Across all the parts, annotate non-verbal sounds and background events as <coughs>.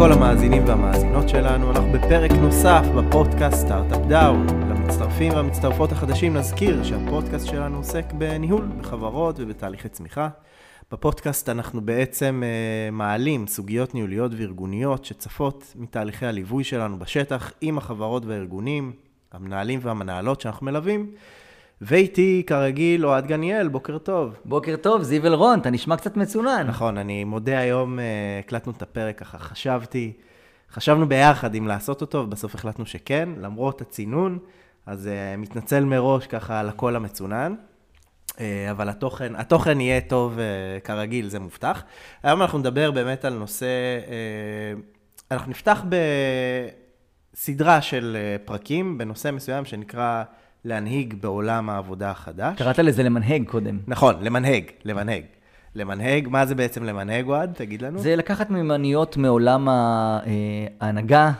לכל המאזינים והמאזינות שלנו. אנחנו בפרק נוסף בפודקאסט סטארט-אפ דאון. למצטרפים והמצטרפות החדשים נזכיר שהפודקאסט שלנו עוסק בניהול, בחברות ובתהליכי צמיחה. בפודקאסט אנחנו בעצם uh, מעלים סוגיות ניהוליות וארגוניות שצפות מתהליכי הליווי שלנו בשטח עם החברות והארגונים, המנהלים והמנהלות שאנחנו מלווים. ואיתי, כרגיל, אוהד גניאל, בוקר טוב. בוקר טוב, זיו אלרון, אתה נשמע קצת מצונן. נכון, אני מודה היום, uh, הקלטנו את הפרק, ככה חשבתי, חשבנו ביחד אם לעשות אותו, ובסוף החלטנו שכן, למרות הצינון, אז uh, מתנצל מראש ככה על הקול המצונן. אה, אבל התוכן, התוכן יהיה טוב כרגיל, זה מובטח. היום אנחנו נדבר באמת על נושא, אנחנו נפתח בסדרה של פרקים בנושא מסוים שנקרא להנהיג בעולם העבודה החדש. קראת לזה למנהג קודם. נכון, למנהג, למנהג. למנהג, מה זה בעצם למנהג, אוהד? תגיד לנו. זה לקחת מימניות מעולם ההנהגה,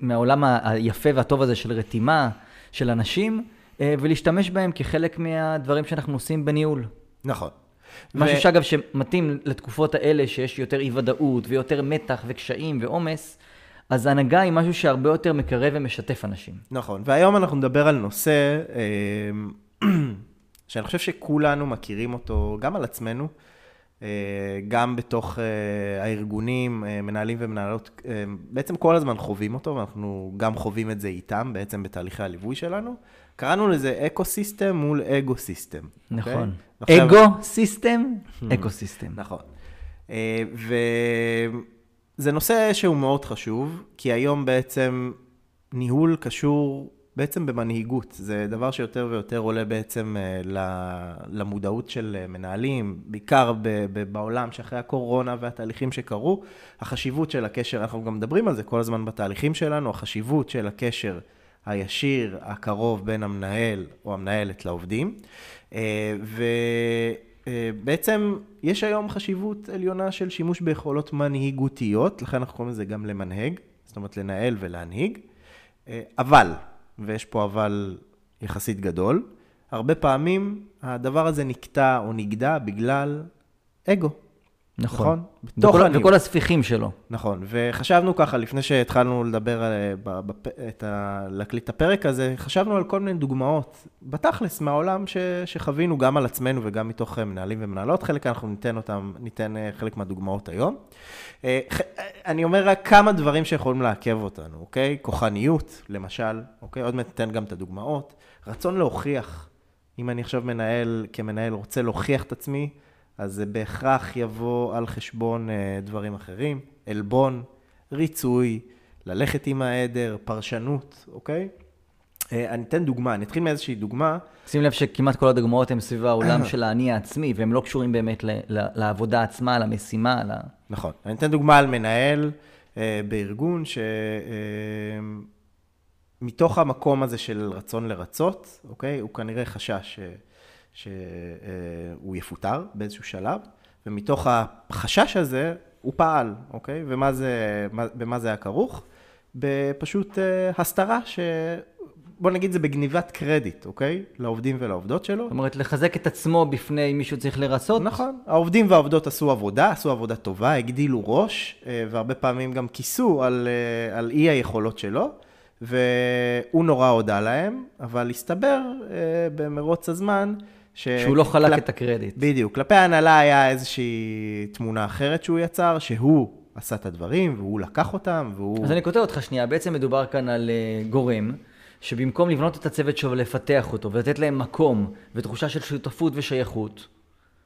מהעולם היפה והטוב הזה של רתימה, של אנשים. אה, ולהשתמש בהם כחלק מהדברים שאנחנו עושים בניהול. נכון. משהו ו... שאגב, שמתאים לתקופות האלה, שיש יותר אי-ודאות ויותר מתח וקשיים ועומס, אז הנהגה היא משהו שהרבה יותר מקרב ומשתף אנשים. נכון, והיום אנחנו נדבר על נושא אה, <clears throat> שאני חושב שכולנו מכירים אותו, גם על עצמנו, אה, גם בתוך הארגונים, מנהלים ומנהלות, בעצם כל הזמן חווים אותו, ואנחנו גם חווים את זה איתם, בעצם בתהליכי הליווי שלנו. קראנו לזה ecosystem מול egosystem. נכון. Okay? ועכשיו... אגו-סיסטם, <laughs> אקו-סיסטם. נכון. אה, וזה נושא שהוא מאוד חשוב, כי היום בעצם ניהול קשור בעצם במנהיגות. זה דבר שיותר ויותר עולה בעצם אה, למודעות של אה, מנהלים, בעיקר בעולם שאחרי הקורונה והתהליכים שקרו, החשיבות של הקשר, אנחנו גם מדברים על זה כל הזמן בתהליכים שלנו, החשיבות של הקשר הישיר, הקרוב בין המנהל או המנהלת לעובדים. אה, ובעצם יש היום חשיבות עליונה של שימוש ביכולות מנהיגותיות, לכן אנחנו קוראים לזה גם למנהג, זאת אומרת לנהל ולהנהיג. אה, אבל, ויש פה אבל יחסית גדול, הרבה פעמים הדבר הזה נקטע או נגדע בגלל אגו. נכון. נכון? וכל, וכל הספיחים שלו. נכון, וחשבנו ככה, לפני שהתחלנו לדבר, על, את ה, להקליט את הפרק הזה, חשבנו על כל מיני דוגמאות, בתכלס, מהעולם ש, שחווינו גם על עצמנו וגם מתוך מנהלים ומנהלות, חלק אנחנו ניתן אותם, ניתן אה, חלק מהדוגמאות היום. אה, אני אומר רק כמה דברים שיכולים לעכב אותנו, אוקיי? כוחניות, למשל, אוקיי? עוד מעט ניתן גם את הדוגמאות. רצון להוכיח, אם אני עכשיו מנהל, כמנהל רוצה להוכיח את עצמי, אז זה בהכרח יבוא על חשבון uh, דברים אחרים, עלבון, ריצוי, ללכת עם העדר, פרשנות, אוקיי? Uh, אני אתן דוגמה, אני אתחיל מאיזושהי דוגמה. שים לב שכמעט כל הדוגמאות הן סביב העולם <coughs> של האני העצמי, והם לא קשורים באמת ל- ל- לעבודה עצמה, למשימה. ל... נכון. אני אתן דוגמה על מנהל uh, בארגון, שמתוך uh, המקום הזה של רצון לרצות, אוקיי? הוא כנראה חשש שהוא יפוטר באיזשהו שלב, ומתוך החשש הזה הוא פעל, אוקיי? ומה זה, במה זה היה כרוך? בפשוט אה, הסתרה ש... בוא נגיד זה בגניבת קרדיט, אוקיי? לעובדים ולעובדות שלו. זאת אומרת, לחזק את עצמו בפני מישהו צריך לרצות? נכון. העובדים והעובדות עשו עבודה, עשו עבודה טובה, הגדילו ראש, אה, והרבה פעמים גם כיסו על, אה, על אי היכולות שלו, והוא נורא הודה להם, אבל הסתבר במרוץ הזמן ש... שהוא לא חלק כלפ... את הקרדיט. בדיוק. כלפי ההנהלה היה איזושהי תמונה אחרת שהוא יצר, שהוא עשה את הדברים, והוא לקח אותם, והוא... אז אני כותב אותך שנייה, בעצם מדובר כאן על uh, גורם, שבמקום לבנות את הצוות שלו ולפתח אותו, ולתת להם מקום, ותחושה של שותפות ושייכות,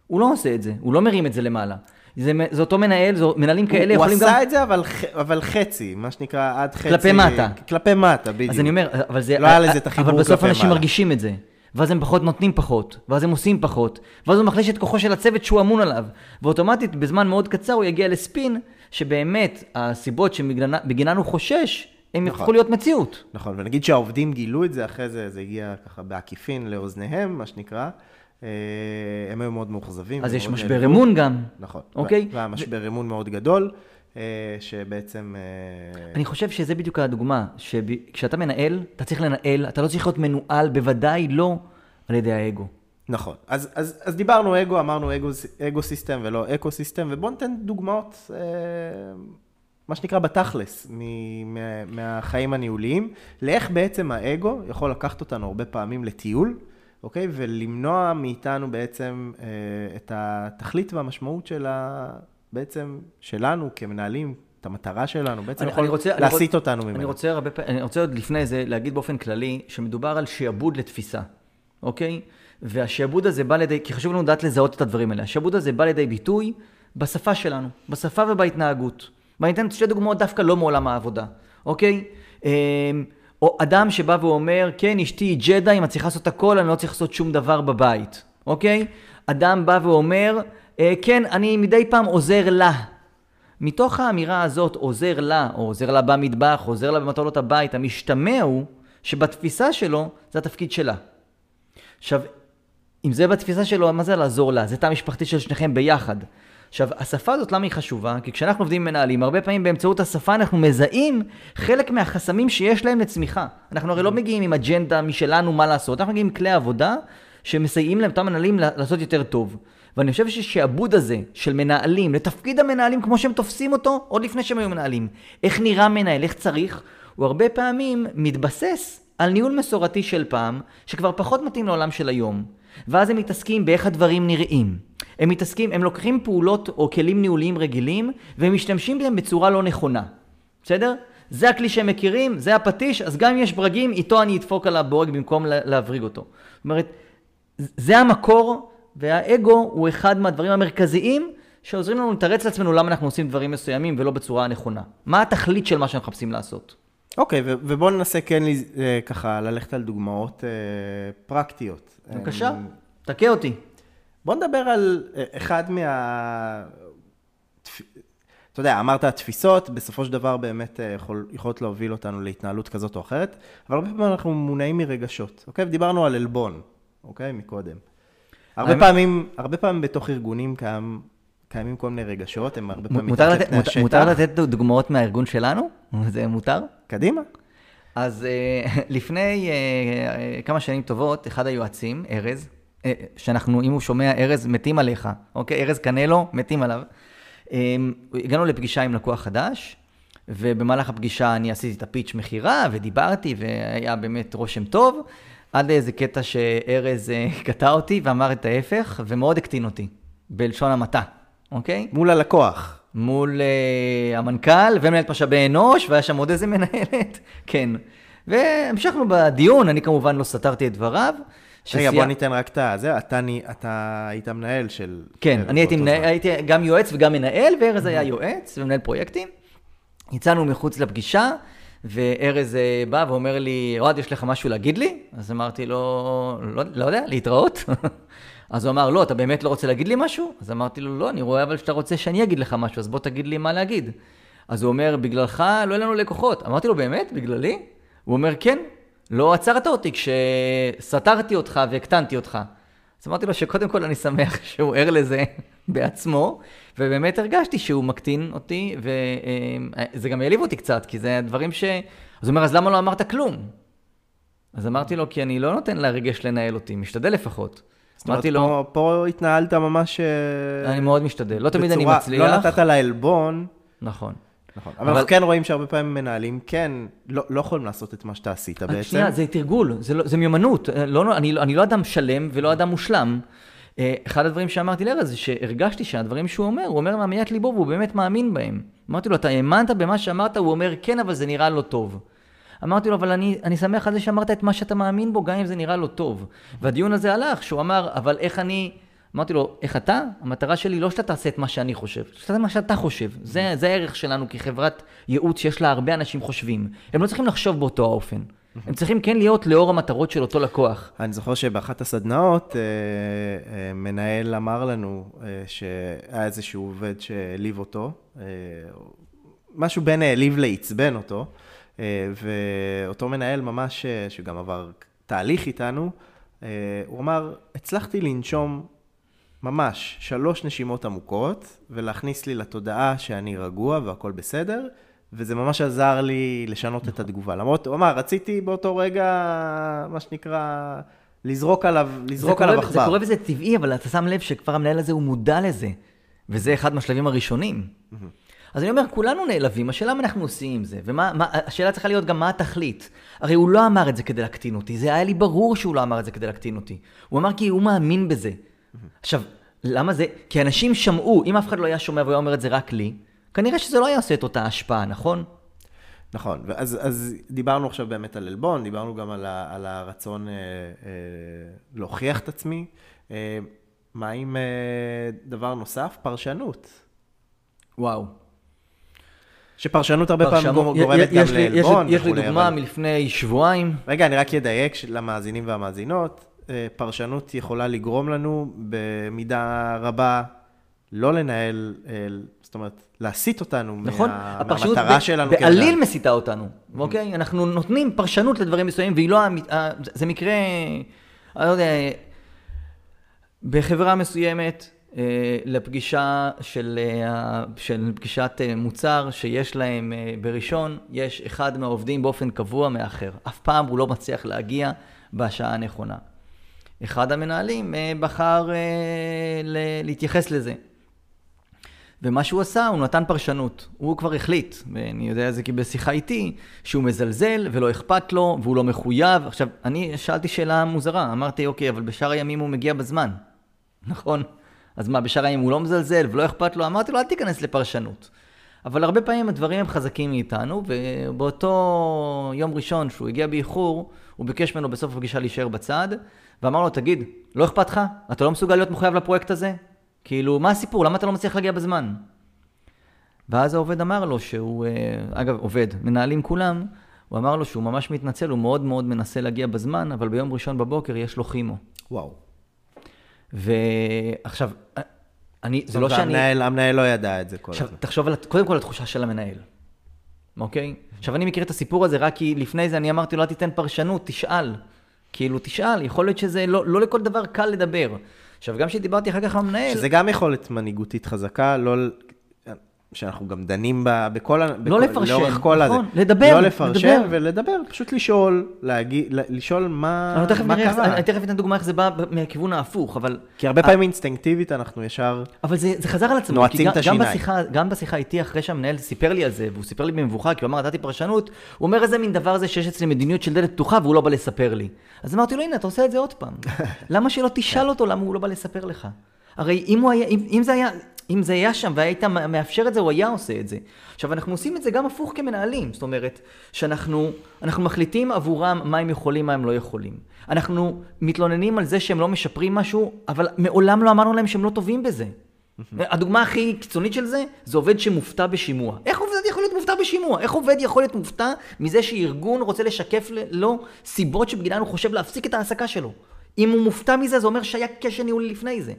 הוא לא עושה את זה, הוא לא מרים את זה למעלה. זה, זה אותו מנהל, זה, מנהלים כאלה הוא יכולים גם... הוא עשה את זה, אבל, אבל חצי, מה שנקרא עד חצי... כלפי מטה. כלפי מטה, בדיוק. אז אני אומר, אבל זה... לא היה לזה את החיבור כלפי מעלה. אבל בסוף אנשים מרגישים את זה. ואז הם פחות נותנים פחות, ואז הם עושים פחות, ואז הוא מחליש את כוחו של הצוות שהוא אמון עליו, ואוטומטית בזמן מאוד קצר הוא יגיע לספין, שבאמת הסיבות שבגינן הוא חושש, הם נכון. יהפכו להיות מציאות. נכון, ונגיד שהעובדים גילו את זה, אחרי זה זה הגיע ככה בעקיפין לאוזניהם, מה שנקרא. אה, הם היו מאוד מאוכזבים. אז יש משבר אמון גם. נכון. אוקיי? והמשבר אמון מאוד גדול. אה, שבעצם... אה, אני חושב שזה בדיוק הדוגמה, שכשאתה מנהל, אתה צריך לנהל, אתה לא צריך להיות מנוהל, בוודאי לא על ידי האגו. נכון. אז, אז, אז דיברנו אגו, אמרנו אגו, egosystem ולא ecosystem, ובואו ניתן דוגמאות אה, מה שנקרא בתכלס, מ- מה- מהחיים הניהוליים, לאיך בעצם האגו יכול לקחת אותנו הרבה פעמים לטיול, אוקיי? ולמנוע מאיתנו בעצם אה, את התכלית והמשמעות של ה... בעצם שלנו כמנהלים, את המטרה שלנו, בעצם אני- יכול אני רוצה- אני להסיט רוצ- אותנו ממנו. אני רוצה, הרבה, אני רוצה עוד לפני זה להגיד באופן כללי, שמדובר על שעבוד לתפיסה, אוקיי? והשעבוד הזה בא לידי, כי חשוב לנו לדעת לזהות את הדברים האלה. השעבוד הזה בא לידי ביטוי בשפה שלנו, בשפה ובהתנהגות. ואני אתן שתי דוגמאות דווקא לא מעולם העבודה, אוקיי? אמ, או אדם שבא ואומר, כן, אשתי היא ג'דה, אם את צריכה לעשות הכל, אני לא צריך לעשות שום דבר בבית, אוקיי? אדם בא ואומר, "אה, כן, אני מדי פעם עוזר לה. מתוך האמירה הזאת, עוזר לה, או עוזר לה במטבח, עוזר לה במטלות הבית, המשתמע הוא שבתפיסה שלו זה התפקיד שלה. עכשיו, אם זה בתפיסה שלו, מה זה לעזור לה? זה תא משפחתי של שניכם ביחד. עכשיו, השפה הזאת, למה היא חשובה? כי כשאנחנו עובדים עם מנהלים, הרבה פעמים באמצעות השפה אנחנו מזהים חלק מהחסמים שיש להם לצמיחה. אנחנו הרי לא מגיעים עם אג'נדה משלנו מה לעשות, אנחנו מגיעים עם כלי עבודה שמסייעים להם, אותם מנהלים, לעשות יותר טוב. ואני חושב ששעבוד הזה של מנהלים, לתפקיד המנהלים כמו שהם תופסים אותו, עוד לפני שהם היו מנהלים, איך נראה מנהל, איך צריך, הוא הרבה פעמים מתבסס על ניהול מסורתי של פעם, שכבר פחות מתאים לעולם של היום. ואז הם מתעסקים באיך הדברים נראים. הם מתעסקים, הם לוקחים פעולות או כלים ניהוליים רגילים, והם משתמשים בהם בצורה לא נכונה. בסדר? זה הכלי שהם מכירים, זה הפטיש, אז גם אם יש ברגים, איתו אני אדפוק על הבורג במקום לה- להבריג אותו. זאת אומרת, זה המקור, והאגו הוא אחד מהדברים המרכזיים שעוזרים לנו לתרץ לעצמנו למה אנחנו עושים דברים מסוימים ולא בצורה הנכונה. מה התכלית של מה שאנחנו מחפשים לעשות? אוקיי, ו- ובואו ננסה כן אה, ככה ללכת על דוגמאות אה, פרקטיות. בבקשה, אה, תכה אותי. בוא נדבר על אה, אחד מה... תפ- אתה יודע, אמרת התפיסות, בסופו של דבר באמת אה, יכול, יכולות להוביל אותנו להתנהלות כזאת או אחרת, אבל הרבה פעמים אנחנו מונעים מרגשות, אוקיי? ודיברנו על עלבון, אוקיי? מקודם. הרבה פעמים, הרבה פעמים בתוך ארגונים קיים, קיימים כל מיני רגשות, הם הרבה פעמים מתחת לפני השטח. מותר לתת דוגמאות מהארגון שלנו? <laughs> זה מותר? קדימה. אז אה, <laughs> לפני אה, אה, כמה שנים טובות, אחד היועצים, ארז, שאנחנו, אם הוא שומע, ארז, מתים עליך, אוקיי? ארז קנלו, מתים עליו. אה, הגענו לפגישה עם לקוח חדש, ובמהלך הפגישה אני עשיתי את הפיץ' מכירה, ודיברתי, והיה באמת רושם טוב, עד לאיזה קטע שארז אה, <laughs> קטע אותי ואמר את ההפך, ומאוד הקטין אותי, בלשון המעטה, אוקיי? מול הלקוח. מול uh, המנכ"ל ומנהלת משאבי אנוש, והיה שם עוד איזה מנהלת, <laughs> כן. והמשכנו בדיון, אני כמובן לא סתרתי את דבריו. רגע, בוא ניתן רק את. זה, אתה, היית מנהל של... כן, אני. הייתי גם יועץ וגם מנהל, וארז היה יועץ ומנהל פרויקטים. יצאנו מחוץ לפגישה, וארז אה, בא ואומר לי, אוהד, יש לך משהו להגיד לי? אז אמרתי לו, לא, לא יודע, להתראות. <laughs> אז הוא אמר, לא, אתה באמת לא רוצה להגיד לי משהו? אז אמרתי לו, לא, אני רואה אבל שאתה רוצה שאני אגיד לך משהו, אז בוא תגיד לי מה להגיד. אז הוא אומר, בגללך לא יהיו לנו לקוחות. אמרתי לו, באמת? בגללי? הוא אומר, כן. לא עצרת אותי כשסתרתי אותך והקטנתי אותך. אז אמרתי לו שקודם כל אני שמח <laughs> שהוא ער לזה בעצמו, ובאמת הרגשתי שהוא מקטין אותי, וזה גם העליב אותי קצת, כי זה דברים ש... אז הוא אומר, אז למה לא אמרת כלום? אז אמרתי לו, כי אני לא נותן לרגש לנהל אותי, משתדל לפחות. זאת אומרת, לו, פה, פה התנהלת ממש... אה, אני מאוד משתדל, לא תמיד אני בצורה- מצליח. לא נתת לה עלבון. נכון. נכון. אבל אבל- אנחנו כן רואים שהרבה פעמים מנהלים כן לא, לא יכולים לעשות את מה שאתה עשית בעצם. שנייה, זה תרגול, זה, לא, זה מיומנות. אה, לא, אני, לא- אני לא אדם שלם ולא אדם מושלם. אה, אחד הדברים שאמרתי לארז זה שהרגשתי שהדברים שהוא אומר, הוא אומר מעמיית ליבו והוא באמת מאמין בהם. אמרתי לו, אתה האמנת במה שאמרת? הוא אומר, כן, אבל זה נראה לא טוב. אמרתי לו, אבל אני, אני שמח על זה שאמרת את מה שאתה מאמין בו, גם אם זה נראה לא טוב. והדיון הזה הלך, שהוא אמר, אבל איך אני... אמרתי לו, איך אתה? המטרה שלי לא שאתה תעשה את מה שאני חושב, שאתה תעשה מה שאתה חושב. זה, זה הערך שלנו כחברת ייעוץ שיש לה הרבה אנשים חושבים. הם לא צריכים לחשוב באותו האופן. הם צריכים כן להיות לאור המטרות של אותו לקוח. אני זוכר שבאחת הסדנאות, אה, אה, מנהל אמר לנו אה, שהיה איזשהו עובד שהעליב אותו, משהו בין העליב לעצבן אותו, ואותו מנהל ממש, שגם עבר תהליך איתנו, הוא אמר, הצלחתי לנשום ממש שלוש נשימות עמוקות, ולהכניס לי לתודעה שאני רגוע והכל בסדר, וזה ממש עזר לי לשנות את התגובה. למרות, הוא אמר, רציתי באותו רגע, מה שנקרא, לזרוק עליו, לזרוק עליו עכבר. זה קורה וזה טבעי, אבל אתה שם לב שכבר המנהל הזה הוא מודע לזה. וזה אחד מהשלבים הראשונים. אז אני אומר, כולנו נעלבים, השאלה מה אנחנו עושים עם זה, ומה, מה, השאלה צריכה להיות גם מה התכלית. הרי הוא לא אמר את זה כדי להקטין אותי, זה היה לי ברור שהוא לא אמר את זה כדי להקטין אותי. הוא אמר כי הוא מאמין בזה. עכשיו, למה זה? כי אנשים שמעו, אם אף אחד לא היה שומע והיה אומר את זה רק לי, כנראה שזה לא היה עושה את אותה השפעה, נכון? נכון, אז, אז דיברנו עכשיו באמת על עלבון, דיברנו גם על, ה, על הרצון אה, אה, להוכיח את עצמי. אה, מה עם אה, דבר נוסף? פרשנות. וואו. שפרשנות הרבה פעמים פרשנות- גורמת י- גם לי- יש לי- לעלבון יש לי דוגמה אבל- מלפני שבועיים. רגע, אני רק אדייק למאזינים והמאזינות. אה, פרשנות יכולה לגרום לנו במידה רבה לא לנהל, אה, זאת אומרת, להסיט אותנו נכון? מה, מהמטרה ב- שלנו. בעליל כאדם. מסיתה אותנו, אוקיי? אנחנו נותנים פרשנות לדברים מסוימים, והיא לא... האמית- ה- זה- מקרה, אני לא יודע, בחברה מסוימת, אה, לפגישה של, אה, של פגישת אה, מוצר שיש להם אה, בראשון, יש אחד מהעובדים באופן קבוע מאחר. אף פעם הוא לא מצליח להגיע בשעה הנכונה. אחד המנהלים אה, בחר אה, להתייחס לזה. ומה שהוא עשה, הוא נתן פרשנות. הוא כבר החליט, ואני יודע את זה כי בשיחה איתי, שהוא מזלזל ולא אכפת לו, והוא לא מחויב. עכשיו, אני שאלתי שאלה מוזרה, אמרתי, אוקיי, אבל בשאר הימים הוא מגיע בזמן, <laughs> נכון? אז מה, בשאר הימים הוא לא מזלזל ולא אכפת לו? אמרתי לו, אל תיכנס לפרשנות. אבל הרבה פעמים הדברים הם חזקים מאיתנו, ובאותו יום ראשון שהוא הגיע באיחור, הוא ביקש ממנו בסוף הפגישה להישאר בצד, ואמר לו, תגיד, לא אכפת לך? אתה לא מסוגל להיות מחויב לפרויקט הזה? כאילו, מה הסיפור? למה אתה לא מצליח להגיע בזמן? ואז העובד אמר לו שהוא, אה, אגב, עובד, מנהלים כולם, הוא אמר לו שהוא ממש מתנצל, הוא מאוד מאוד מנסה להגיע בזמן, אבל ביום ראשון בבוקר יש לו כימו. וואו. ועכשיו, אני, זה לא שאני... והמנהל, המנהל לא ידע את זה כל עכשיו, הזמן. תחשוב על, קודם כל התחושה של המנהל, אוקיי? עכשיו, אני מכיר את הסיפור הזה רק כי לפני זה אני אמרתי לו, אל תיתן פרשנות, תשאל. כאילו, תשאל, יכול להיות שזה לא, לא לכל דבר קל לדבר. עכשיו, גם כשדיברתי אחר כך עם המנהל, שזה גם יכולת מנהיגותית חזקה, לא... שאנחנו גם דנים בה בכל, ה- לא בכל, לפרשן, לאורך כל נכון, הזה. לדבר, לא לפרשן לדבר. ולדבר, פשוט לשאול, להגיד, לשאול מה, אני תכף מה נראה קרה. אני תכף אתן דוגמה איך זה בא מהכיוון ההפוך, אבל... כי הרבה פעמים אינסטינקטיבית אנחנו ישר... אבל זה, זה חזר על עצמו, נועצים גם, את גם, השיניים. בשיחה, גם בשיחה איתי, אחרי שהמנהל סיפר לי על זה, והוא סיפר לי במבוכה, כי הוא אמר, נתתי פרשנות, הוא אומר, איזה מין דבר זה שיש אצלי מדיניות של דלת פתוחה, והוא לא בא לספר לי. אז אמרתי לו, הנה, אתה עושה את זה עוד פעם. <laughs> למה שלא תשאל אותו למה הוא לא בא לספר לך? הרי אם, הוא היה, אם, אם זה היה... אם זה היה שם והיית מאפשר את זה, הוא היה עושה את זה. עכשיו, אנחנו עושים את זה גם הפוך כמנהלים. זאת אומרת, שאנחנו אנחנו מחליטים עבורם מה הם יכולים, מה הם לא יכולים. אנחנו מתלוננים על זה שהם לא משפרים משהו, אבל מעולם לא אמרנו להם שהם לא טובים בזה. הדוגמה הכי קיצונית של זה, זה עובד שמופתע בשימוע. איך עובד יכול להיות מופתע בשימוע? איך עובד יכול להיות מופתע מזה שארגון רוצה לשקף לו סיבות שבגינן הוא חושב להפסיק את ההעסקה שלו? אם הוא מופתע מזה, זה אומר שהיה קשר ניהולי לפני זה.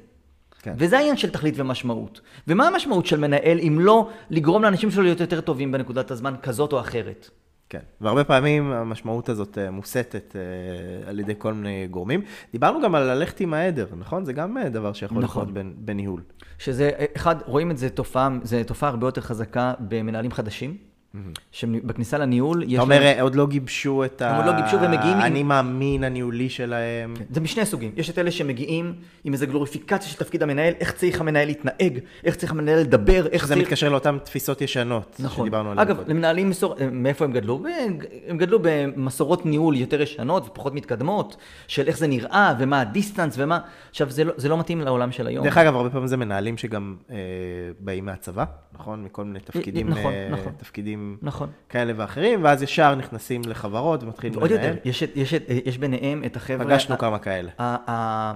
כן. וזה העניין של תכלית ומשמעות. ומה המשמעות של מנהל אם לא לגרום לאנשים שלו להיות יותר טובים בנקודת הזמן כזאת או אחרת? כן, והרבה פעמים המשמעות הזאת אה, מוסטת אה, על ידי כל מיני גורמים. דיברנו גם על ללכת עם העדר, נכון? זה גם אה, דבר שיכול נכון. לקרות בניהול. שזה, אחד, רואים את זה תופעה, זה תופעה הרבה יותר חזקה במנהלים חדשים, שבכניסה לניהול יש... אתה אומר, להם- אה, עוד לא גיבשו את הם עוד לא גיבשו והם מגיעים עם- האני מאמין הניהולי שלהם. זה משני סוגים. יש את אלה שמגיעים עם איזו גלוריפיקציה של תפקיד המנהל, איך צריך המנהל להתנהג, איך צריך המנהל לדבר, איך זה צריך... מתקשר לאותן תפיסות ישנות נכון. שדיברנו עליהן. אגב, קודם. למנהלים, מסור... מאיפה הם גדלו? הם גדלו במסורות ניהול יותר ישנות ופחות מתקדמות, של איך זה נראה, ומה הדיסטנס, ומה... עכשיו, זה לא, זה לא מתאים לעולם של היום. דרך אגב, הרבה פעמים זה מנהלים שגם אה, באים מהצבא, נכון? מכל מיני תפקידים, נכון, אה, נכון. תפקידים נכון. כאלה ואחרים, ואז ישר נכנסים לחברות ומתחילים ועוד לנהל. יותר, יש, יש, יש ביניהם את החבר'ה... פגשנו ה- כמה כאלה. ה- ה-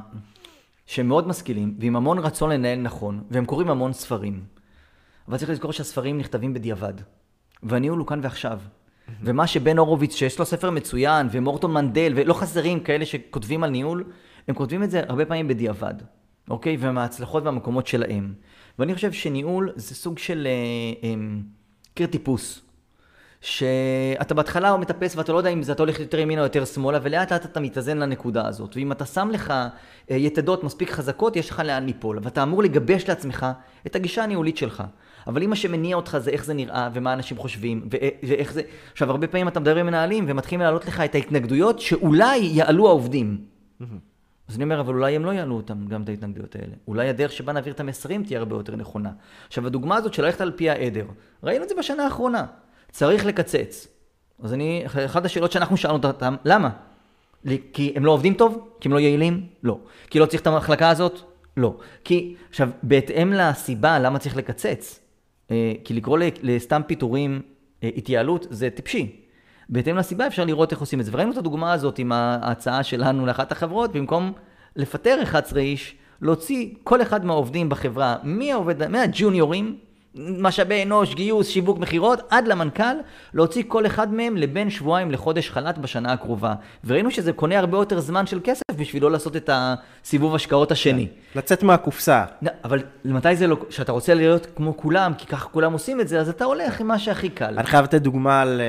שהם מאוד משכילים, ועם המון רצון לנהל נכון, והם קוראים המון ספרים. אבל צריך לזכור שהספרים נכתבים בדיעבד. והניהול הוא כאן ועכשיו. ומה שבן הורוביץ, שיש לו ספר מצוין, ומורטון מנדל, ולא חסרים כאלה שכותבים על ניהול, הם כותבים את זה הרבה פעמים בדיעבד, אוקיי? ומההצלחות והמקומות שלהם. ואני חושב שניהול זה סוג של אה, אה, קיר טיפוס. שאתה בהתחלה הוא מטפס ואתה לא יודע אם זה אתה הולך יותר ימינה או יותר שמאלה, ולאט לאט אתה מתאזן לנקודה הזאת. ואם אתה שם לך אה, יתדות מספיק חזקות, יש לך לאן ליפול. ואתה אמור לגבש לעצמך את הגישה הניהולית שלך. אבל אם מה שמניע אותך זה איך זה נראה, ומה אנשים חושבים, ו- ואיך זה... עכשיו, הרבה פעמים אתה מדבר עם מנהלים, ומתחילים להעלות לך את ההתנגדויות שאולי יעלו העובדים. אז אני אומר, אבל אולי הם לא יעלו אותם, גם את ההתנגדויות האלה. אולי הדרך שבה נעביר את המסרים תהיה הרבה יותר נכונה. עכשיו, הדוגמה הזאת של ללכת על פי העדר, ראינו את זה בשנה האחרונה. צריך לקצץ. אז אני, אחת השאלות שאנחנו שאלנו אותם, למה? כי הם לא עובדים טוב? כי הם לא יעילים? לא. כי לא צריך את המחלקה הזאת? לא. כי, עכשיו, בהתאם לסיבה למה צריך לקצץ, אה, כי לקרוא לסתם פיטורים אה, התייעלות זה טיפשי. בהתאם לסיבה אפשר לראות איך עושים את זה. וראינו את הדוגמה הזאת עם ההצעה שלנו לאחת החברות, במקום לפטר 11 איש, להוציא כל אחד מהעובדים בחברה, מהעובד, מהג'וניורים, משאבי אנוש, גיוס, שיווק, מכירות, עד למנכ"ל, להוציא כל אחד מהם לבין שבועיים לחודש חל"ת בשנה הקרובה. וראינו שזה קונה הרבה יותר זמן של כסף בשביל לא לעשות את הסיבוב השקעות השני. כן. לצאת מהקופסה. אבל מתי זה לא, כשאתה רוצה להיות כמו כולם, כי ככה כולם עושים את זה, אז אתה הולך עם מה שהכי קל. אני חייב לתת דוגמה על אה,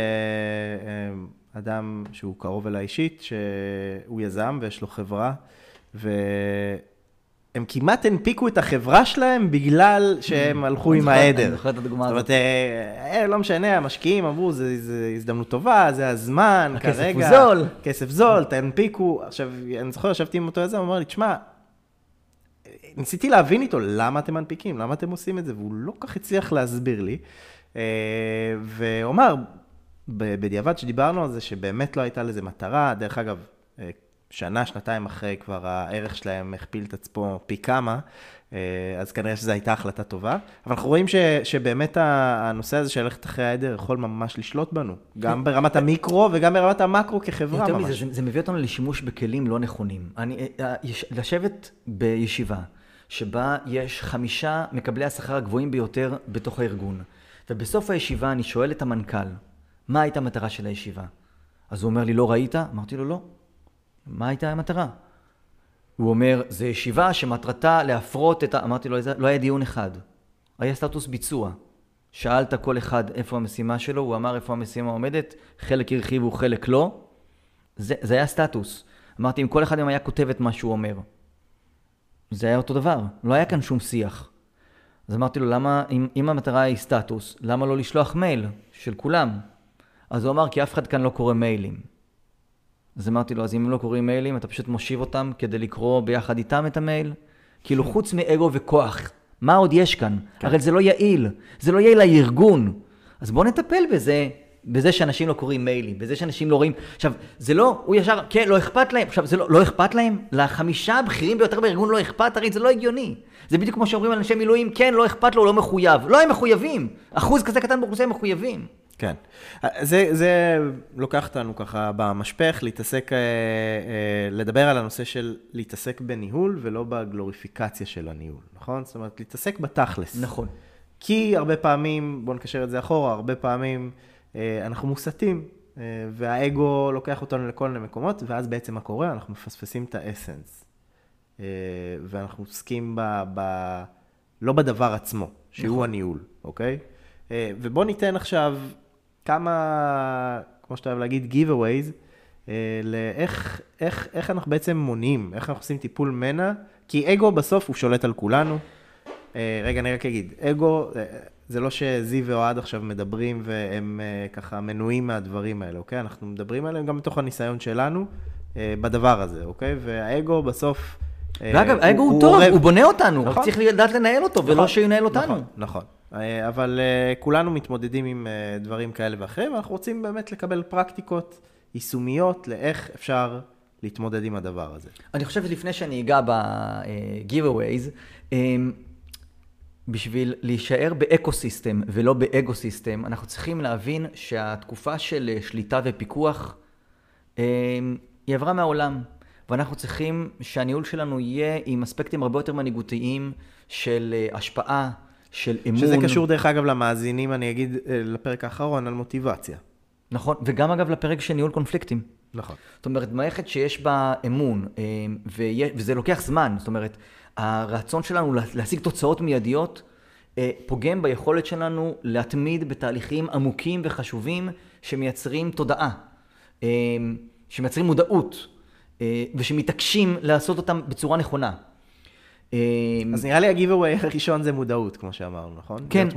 אה, אדם שהוא קרוב אליי אישית, שהוא יזם ויש לו חברה, ו... הם כמעט הנפיקו את החברה שלהם בגלל שהם הלכו עם העדר. אני זוכר את הדוגמה הזאת. זאת אומרת, אה, לא משנה, המשקיעים אמרו, זו הזדמנות טובה, זה הזמן, כרגע. הכסף הוא זול. כסף זול, תנפיקו. עכשיו, אני זוכר, ישבתי עם אותו יזם, הוא אמר לי, תשמע, ניסיתי להבין איתו למה אתם מנפיקים, למה אתם עושים את זה, והוא לא כך הצליח להסביר לי. אה, והוא אמר, בדיעבד שדיברנו על זה, שבאמת לא הייתה לזה מטרה, דרך אגב, אה, שנה, שנתיים אחרי כבר הערך שלהם הכפיל את עצמו פי כמה, אה, אז כנראה שזו הייתה החלטה טובה. אבל אנחנו רואים ש, שבאמת הנושא הזה של ללכת אחרי העדר יכול ממש לשלוט בנו, גם ברמת המיקרו וגם ברמת המקרו כחברה יותר ממש. מזה, זה, זה מביא אותנו לשימוש בכלים לא נכונים. אני, אה, לשבת בישיבה שבה יש חמישה מקבלי השכר הגבוהים ביותר בתוך הארגון, ובסוף הישיבה אני שואל את המנכ"ל, מה הייתה המטרה של הישיבה? אז הוא אומר לי, לא ראית? אמרתי לו, לא. מה הייתה המטרה? הוא אומר, זו ישיבה שמטרתה להפרות את ה... אמרתי לו, לא היה דיון אחד. היה סטטוס ביצוע. שאלת כל אחד איפה המשימה שלו, הוא אמר איפה המשימה עומדת, חלק הרחיבו, חלק לא. זה, זה היה סטטוס. אמרתי, אם כל אחד מהם היה כותב את מה שהוא אומר, זה היה אותו דבר, לא היה כאן שום שיח. אז אמרתי לו, למה, אם, אם המטרה היא סטטוס, למה לא לשלוח מייל של כולם? אז הוא אמר, כי אף אחד כאן לא קורא מיילים. אז אמרתי לו, אז אם הם לא קוראים מיילים, אתה פשוט מושיב אותם כדי לקרוא ביחד איתם את המייל? כאילו, חוץ מאגו וכוח, מה עוד יש כאן? כן. הרי זה לא יעיל, זה לא יעיל לארגון. אז בואו נטפל בזה, בזה שאנשים לא קוראים מיילים, בזה שאנשים לא רואים... עכשיו, זה לא, הוא ישר, כן, לא אכפת להם. עכשיו, זה לא, לא אכפת להם? לחמישה הבכירים ביותר בארגון לא אכפת? הרי זה לא הגיוני. זה בדיוק כמו שאומרים על אנשי מילואים, כן, לא אכפת לו, הוא לא מחויב. לא, הם מחויבים. אחוז כזה קטן באוכלוסייה מחויבים. כן. זה, זה לוקח אותנו ככה במשפך, להתעסק, אה, אה, לדבר על הנושא של להתעסק בניהול ולא בגלוריפיקציה של הניהול, נכון? זאת אומרת, להתעסק בתכלס. נכון. כי הרבה פעמים, בואו נקשר את זה אחורה, הרבה פעמים אה, אנחנו מוסתים, והאגו לוקח אותנו לכל מיני מקומות, ואז בעצם מה קורה? אנחנו מפספסים את האסנס. ואנחנו עוסקים ב, ב, לא בדבר עצמו, שהוא נכון. הניהול, אוקיי? ובואו ניתן עכשיו כמה, כמו שאתה אוהב להגיד, giveaways, אה, לאיך איך, איך אנחנו בעצם מונעים, איך אנחנו עושים טיפול מנע, כי אגו בסוף הוא שולט על כולנו. אה, רגע, אני רק אגיד, אגו, אה, זה לא שזיו ואוהד עכשיו מדברים והם ככה מנועים מהדברים האלה, אוקיי? אנחנו מדברים עליהם גם מתוך הניסיון שלנו בדבר הזה, אוקיי? והאגו בסוף... ואגב, האגו הוא, הוא טוב. הוא בונה אותנו, נכון. רק צריך לדעת לנהל אותו, נכון, ולא שינהל אותנו. נכון, נכון. אה, אבל אה, כולנו מתמודדים עם אה, דברים כאלה ואחרים, ואנחנו רוצים באמת לקבל פרקטיקות יישומיות לאיך אפשר להתמודד עם הדבר הזה. אני חושב שלפני שאני אגע ב-giveaways, בשביל להישאר ב ecosystem ולא ב egosystem, אנחנו צריכים להבין שהתקופה של שליטה ופיקוח היא עברה מהעולם. ואנחנו צריכים שהניהול שלנו יהיה עם אספקטים הרבה יותר מנהיגותיים של השפעה, של אמון. שזה קשור דרך אגב למאזינים, אני אגיד, אה, לפרק האחרון על מוטיבציה. נכון, וגם אגב לפרק של ניהול קונפליקטים. נכון. זאת אומרת, מערכת שיש בה אמון, אה, וזה לוקח זמן, זאת אומרת, הרצון שלנו להשיג תוצאות מיידיות, אה, פוגם ביכולת שלנו להתמיד בתהליכים עמוקים וחשובים שמייצרים תודעה, שמייצרים מודעות, ושמתעקשים לעשות אותם בצורה נכונה. אמ, אז נראה לי הגיבווי הראשון זה מודעות, כמו שאמרנו, נכון? כן,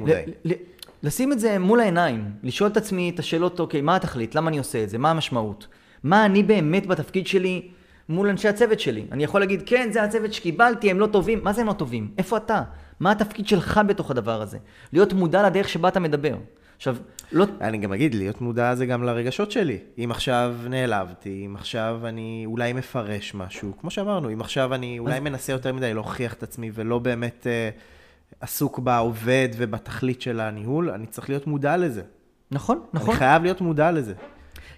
לשים את זה מול העיניים, לשאול את עצמי את השאלות, אוקיי, מה התכלית? למה אני עושה את זה? מה המשמעות? מה אני באמת בתפקיד שלי מול אנשי הצוות שלי. אני יכול להגיד, כן, זה הצוות שקיבלתי, הם לא טובים. מה זה הם לא טובים? איפה אתה? מה התפקיד שלך בתוך הדבר הזה? להיות מודע לדרך שבה אתה מדבר. עכשיו, לא... אני גם אגיד, להיות מודע זה גם לרגשות שלי. אם עכשיו נעלבתי, אם עכשיו אני אולי מפרש משהו, כמו שאמרנו, אם עכשיו אני אולי מנסה יותר מדי להוכיח את עצמי ולא באמת אה, עסוק בעובד ובתכלית של הניהול, אני צריך להיות מודע לזה. נכון, נכון. אני חייב להיות מודע לזה.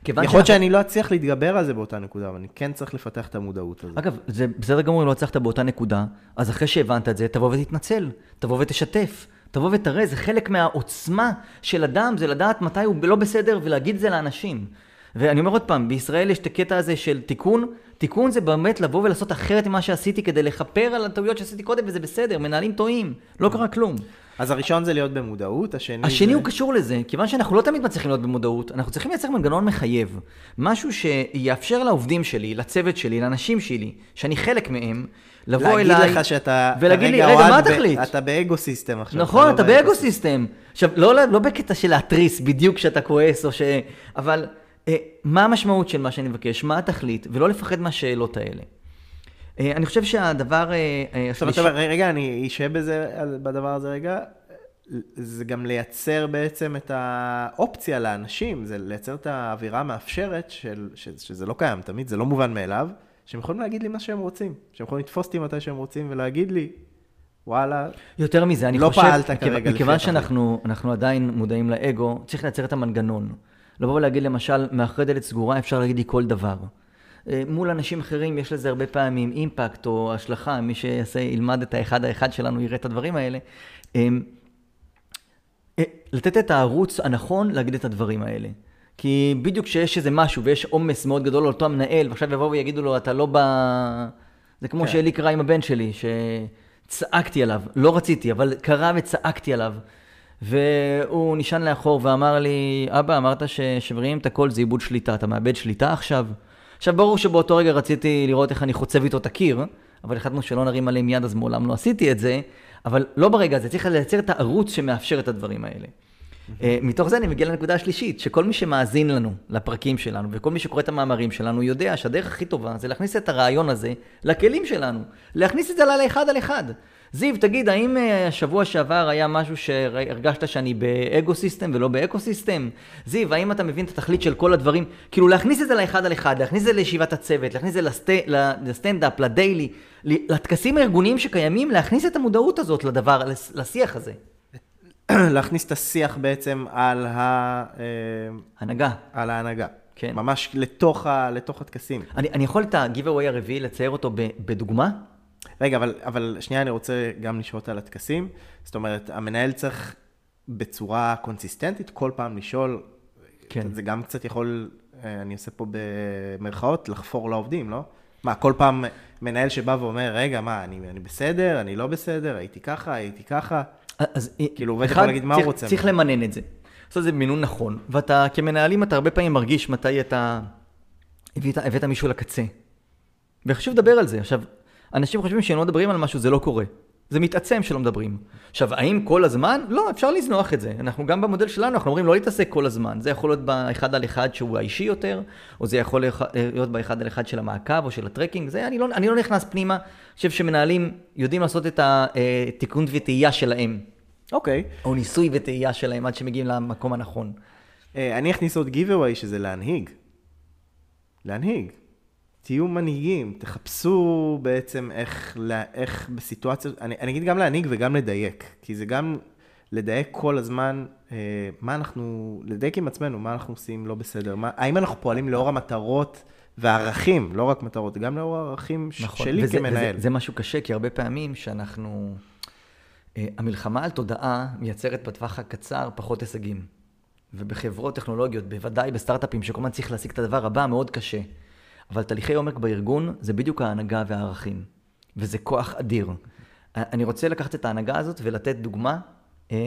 כיוון יכול להיות שאנחנו- שאני לא אצליח להתגבר על זה באותה נקודה, אבל אני כן צריך לפתח את המודעות הזאת. אגב, זה בסדר גמור אם לא הצלחת באותה נקודה, אז אחרי שהבנת את זה, תבוא ותתנצל, תבוא ותשתף, תבוא ותראה, זה חלק מהעוצמה של אדם, זה לדעת מתי הוא לא בסדר ולהגיד את זה לאנשים. ואני אומר עוד פעם, בישראל יש את הקטע הזה של תיקון, תיקון זה באמת לבוא ולעשות אחרת ממה שעשיתי כדי לכפר על הטעויות שעשיתי קודם, וזה בסדר, מנהלים טועים, לא קרה כלום. אז הראשון זה להיות במודעות, השני השני זה... הוא קשור לזה, כיוון שאנחנו לא תמיד מצליחים להיות במודעות, אנחנו צריכים לייצר מנגנון מחייב. משהו שיאפשר לעובדים שלי, לצוות שלי, לאנשים שלי, שאני חלק מהם, לבוא להגיד אליי... לך שאתה ולהגיד לי, רגע, מה ב- התכלית? אתה ב egosystem עכשיו. נכון, לא אתה ב egosystem. עכשיו, לא, לא בקטע של להתריס בדיוק כשאתה כועס, או ש... אבל אה, מה המשמעות של מה שאני מבקש? מה התכלית? ולא לפחד מהשאלות האלה. אה, אני חושב שהדבר אה, אה, השלישי... אתה אומר, רגע, אני אשב בזה, בדבר הזה רגע. זה גם לייצר בעצם את האופציה לאנשים, זה לייצר את האווירה המאפשרת, של, ש, שזה לא קיים תמיד, זה לא מובן מאליו, שהם יכולים להגיד לי מה שהם רוצים, שהם יכולים לתפוס אותי מתי שהם רוצים ולהגיד לי, וואלה, יותר מזה, אני לא חושב, פעלת מכיוון- כרגע לפי מכיוון. שאנחנו אנחנו עדיין מודעים לאגו, צריך לייצר את המנגנון. לבוא ולהגיד למשל, מאחורי דלת סגורה אפשר להגיד לי כל דבר. אה, מול אנשים אחרים יש לזה הרבה פעמים אימפקט או השלכה, מי שיעשה, ילמד את האחד האחד שלנו, יראה את הדברים האלה. אה, אה, לתת את הערוץ הנכון להגיד את הדברים האלה. כי בדיוק כשיש איזה משהו ויש עומס מאוד גדול על אותו המנהל, ועכשיו יבואו ויגידו לו, אתה לא ב... זה כמו כן. שלי קרה עם הבן שלי, שצעקתי עליו, לא רציתי, אבל קרה וצעקתי עליו. והוא נשען לאחור ואמר לי, אבא, אמרת ששברים את הכל זה איבוד שליטה, אתה מאבד שליטה עכשיו? עכשיו, ברור שבאותו רגע רציתי לראות איך אני חוצה איתו את הקיר, אבל החלטנו שלא נרים עליהם יד, אז מעולם לא עשיתי את זה, אבל לא ברגע הזה, צריך לייצר את הערוץ שמאפשר את הדברים האלה. אה, מתוך זה אני מגיע לנקודה השלישית, שכל מי שמאזין לנו, לפרקים שלנו, וכל מי שקורא את המאמרים שלנו, יודע שהדרך הכי טובה זה להכניס את הרעיון הזה לכלים שלנו. להכניס את זה לאחד על אחד. זיו, תגיד, האם אה, השבוע שעבר היה משהו שהרגשת שאני ב egosystem ולא ב ecosystem? זיו, האם אתה מבין את התכלית של כל הדברים? כאילו להכניס את זה לאחד על אחד, להכניס את זה לישיבת הצוות, להכניס את זה לסט... לסטנדאפ, לדיילי, לטקסים הארגוניים שקיימים, להכניס את המודעות הזאת לדבר, לשיח הזה. <clears throat> להכניס את השיח בעצם על, ה, אה, הנהגה. על ההנהגה. כן. ממש לתוך, ה, לתוך הטקסים. אני, אני יכול את ה-giveaway הרביעי לצייר אותו ב- בדוגמה? רגע, אבל, אבל שנייה, אני רוצה גם לשאול על הטקסים. זאת אומרת, המנהל צריך בצורה קונסיסטנטית כל פעם לשאול, כן. זה גם קצת יכול, אה, אני עושה פה במרכאות, לחפור לעובדים, לא? מה, כל פעם מנהל שבא ואומר, רגע, מה, אני, אני בסדר, אני לא בסדר, הייתי ככה, הייתי ככה. אז כאילו, עובד יכול להגיד מה הוא רוצה. צריך למנן את זה. לעשות את זה במינון נכון. ואתה, כמנהלים, אתה הרבה פעמים מרגיש מתי אתה הבאת, הבאת מישהו לקצה. וחשוב לדבר על זה. עכשיו, אנשים חושבים שהם לא מדברים על משהו, זה לא קורה. זה מתעצם שלא מדברים. עכשיו, האם כל הזמן? לא, אפשר לזנוח את זה. אנחנו גם במודל שלנו, אנחנו אומרים לא להתעסק כל הזמן. זה יכול להיות באחד על אחד שהוא האישי יותר, או זה יכול להיות באחד על אחד של המעקב או של הטרקינג. זה, אני לא, אני לא נכנס פנימה. אני חושב שמנהלים יודעים לעשות את התיקון וטעייה שלהם. אוקיי. או ניסוי וטעייה שלהם עד שמגיעים למקום הנכון. אה, אני אכניס עוד giveaway שזה להנהיג. להנהיג. תהיו מנהיגים, תחפשו בעצם איך, לה- איך בסיטואציות, אני, אני אגיד גם להנהיג וגם לדייק, כי זה גם לדייק כל הזמן אה, מה אנחנו, לדייק עם עצמנו, מה אנחנו עושים לא בסדר, מה, האם אנחנו פועלים לאור המטרות והערכים, לא רק מטרות, גם לאור הערכים נכון, שלי וזה, כמנהל. וזה, זה משהו קשה, כי הרבה פעמים שאנחנו... אה, המלחמה על תודעה מייצרת בטווח הקצר פחות הישגים. ובחברות טכנולוגיות, בוודאי בסטארט-אפים, שכל הזמן צריך להשיג את הדבר הבא, מאוד קשה. אבל תהליכי עומק בארגון זה בדיוק ההנהגה והערכים. וזה כוח אדיר. אני רוצה לקחת את ההנהגה הזאת ולתת דוגמה אה,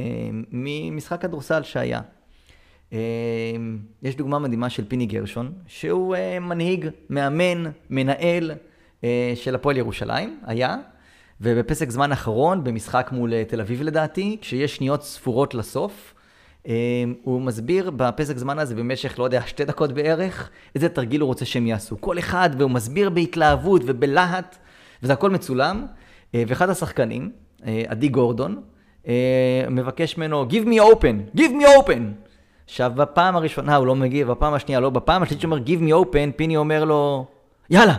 ממשחק כדורסל שהיה. אה, יש דוגמה מדהימה של פיני גרשון, שהוא אה, מנהיג, מאמן, מנהל אה, של הפועל ירושלים, היה, ובפסק זמן אחרון, במשחק מול אה, תל אביב לדעתי, כשיש שניות ספורות לסוף, הוא מסביר בפסק זמן הזה במשך, לא יודע, שתי דקות בערך, איזה תרגיל הוא רוצה שהם יעשו. כל אחד, והוא מסביר בהתלהבות ובלהט, וזה הכל מצולם. אה, ואחד השחקנים, אה, עדי גורדון, אה, מבקש ממנו, Give me open, Give me open. עכשיו, בפעם הראשונה הוא לא מגיב, בפעם השנייה לא, בפעם השלישית שהוא אומר Give me open, פיני אומר לו, יאללה.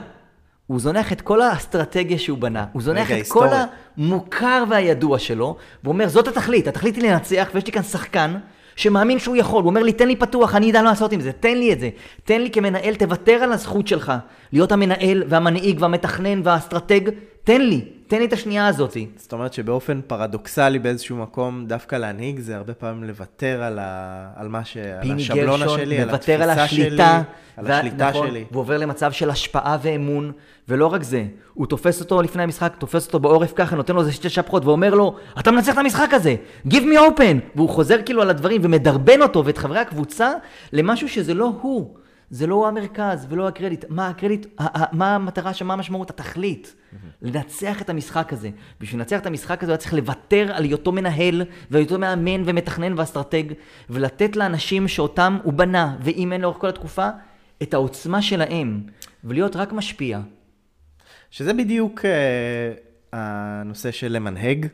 הוא זונח את כל האסטרטגיה שהוא בנה, הוא זונח את היסטורי. כל המוכר והידוע שלו, והוא אומר, זאת התכלית, התכלית היא לנצח, ויש לי כאן שחקן שמאמין שהוא יכול, הוא אומר לי, תן לי פתוח, אני אדע מה לעשות עם זה, תן לי את זה. תן לי כמנהל, תוותר על הזכות שלך להיות המנהל והמנהיג והמתכנן והאסטרטג, תן לי, תן לי את השנייה הזאת. זאת אומרת שבאופן פרדוקסלי באיזשהו מקום, דווקא להנהיג זה הרבה פעמים לוותר על, ה... על מה ש... על השבלונה שלי, על התפיסה על השליטה, שלי, על השליטה נכון, שלי. והוא עובר למצב של השפעה ואמון, ולא רק זה, הוא תופס אותו לפני המשחק, תופס אותו בעורף ככה, נותן לו איזה שתי צ'פחות, ואומר לו, אתה מנצח את המשחק הזה, give me open! והוא חוזר כאילו על הדברים ומדרבן אותו ואת חברי הקבוצה למשהו שזה לא הוא. זה לא המרכז ולא הקרדיט. מה הקרדיט, מה המטרה שם, מה המשמעות, התכלית. לנצח את המשחק הזה. בשביל לנצח את המשחק הזה היה צריך לוותר על היותו מנהל והיותו מאמן ומתכנן ואסטרטג, ולתת לאנשים שאותם הוא בנה, ואימן לאורך כל התקופה, את העוצמה שלהם, ולהיות רק משפיע. שזה בדיוק uh, הנושא של למנהג,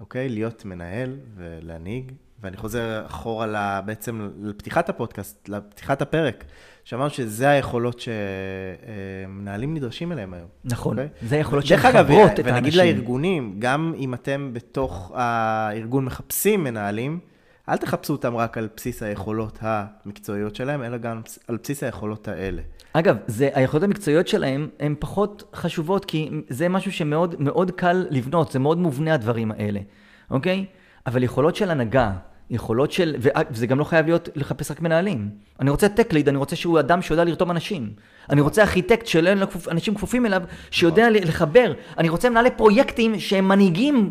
אוקיי? להיות מנהל ולהנהיג. ואני חוזר אחורה בעצם לפתיחת הפודקאסט, לפתיחת הפרק. שאמרנו שזה היכולות שמנהלים נדרשים אליהם היום. נכון, okay? אוקיי? זה היכולות שמחברות את האנשים. ונגיד לארגונים, גם אם אתם בתוך הארגון מחפשים מנהלים, אל תחפשו אותם רק על בסיס היכולות המקצועיות שלהם, אלא גם על בסיס היכולות האלה. אגב, זה, היכולות המקצועיות שלהם הן פחות חשובות, כי זה משהו שמאוד מאוד קל לבנות, זה מאוד מובנה הדברים האלה, אוקיי? אבל יכולות של הנהגה, יכולות של, וזה גם לא חייב להיות לחפש רק מנהלים. אני רוצה tech lead, אני רוצה שהוא אדם שיודע לרתום אנשים. אני רוצה ארכיטקט שאין אנשים כפופים אליו, שיודע נכון. לחבר. אני רוצה מנהלי פרויקטים שהם מנהיגים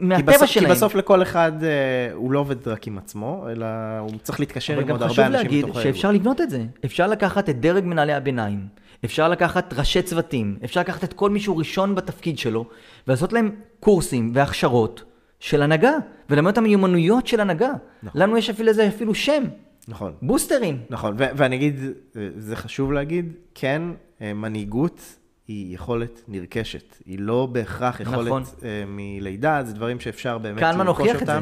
מהטבע שלהם. כי בסוף לכל אחד, אה, הוא לא עובד רק עם עצמו, אלא הוא צריך להתקשר עם עוד הרבה אנשים בתוך הארגון. אבל גם חשוב להגיד שאפשר לבנות את זה. אפשר לקחת את דרג מנהלי הביניים, אפשר לקחת ראשי צוותים, אפשר לקחת את כל מישהו ראשון בתפקיד שלו, ולעשות להם קורסים והכשרות. של הנהגה, וללמד את המיומנויות של הנהגה. נכון. לנו יש אפילו איזה אפילו שם. נכון. בוסטרים. נכון, ו- ואני אגיד, זה חשוב להגיד, כן, אה, מנהיגות היא יכולת נרכשת. היא לא בהכרח יכולת נכון. uh, מלידה, זה דברים שאפשר באמת לרכוש אותם. קלמן הוכיח את זה.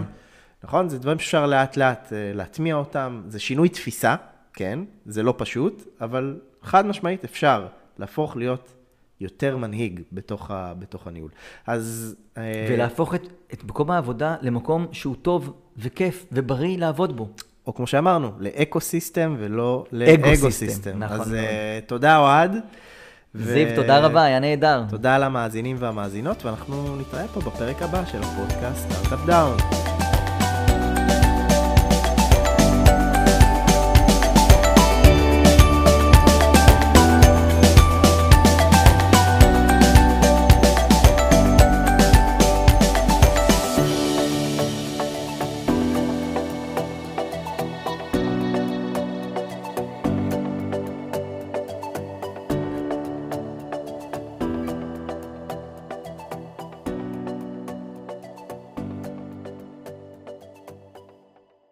נכון, זה דברים שאפשר לאט לאט להטמיע אותם. זה שינוי תפיסה, כן, זה לא פשוט, אבל חד משמעית אפשר להפוך להיות יותר מנהיג בתוך, ה, בתוך הניהול. אז... אה, ולהפוך את, את מקום העבודה למקום שהוא טוב וכיף ובריא לעבוד בו. או כמו שאמרנו, לאקו-סיסטם ולא לאגו-סיסטם. נכון. אז uh, תודה, אוהד. זיו, ו... תודה רבה, היה נהדר. תודה למאזינים והמאזינות, ואנחנו נתראה פה בפרק הבא של הפודקאסט סטארט-אפ דאון.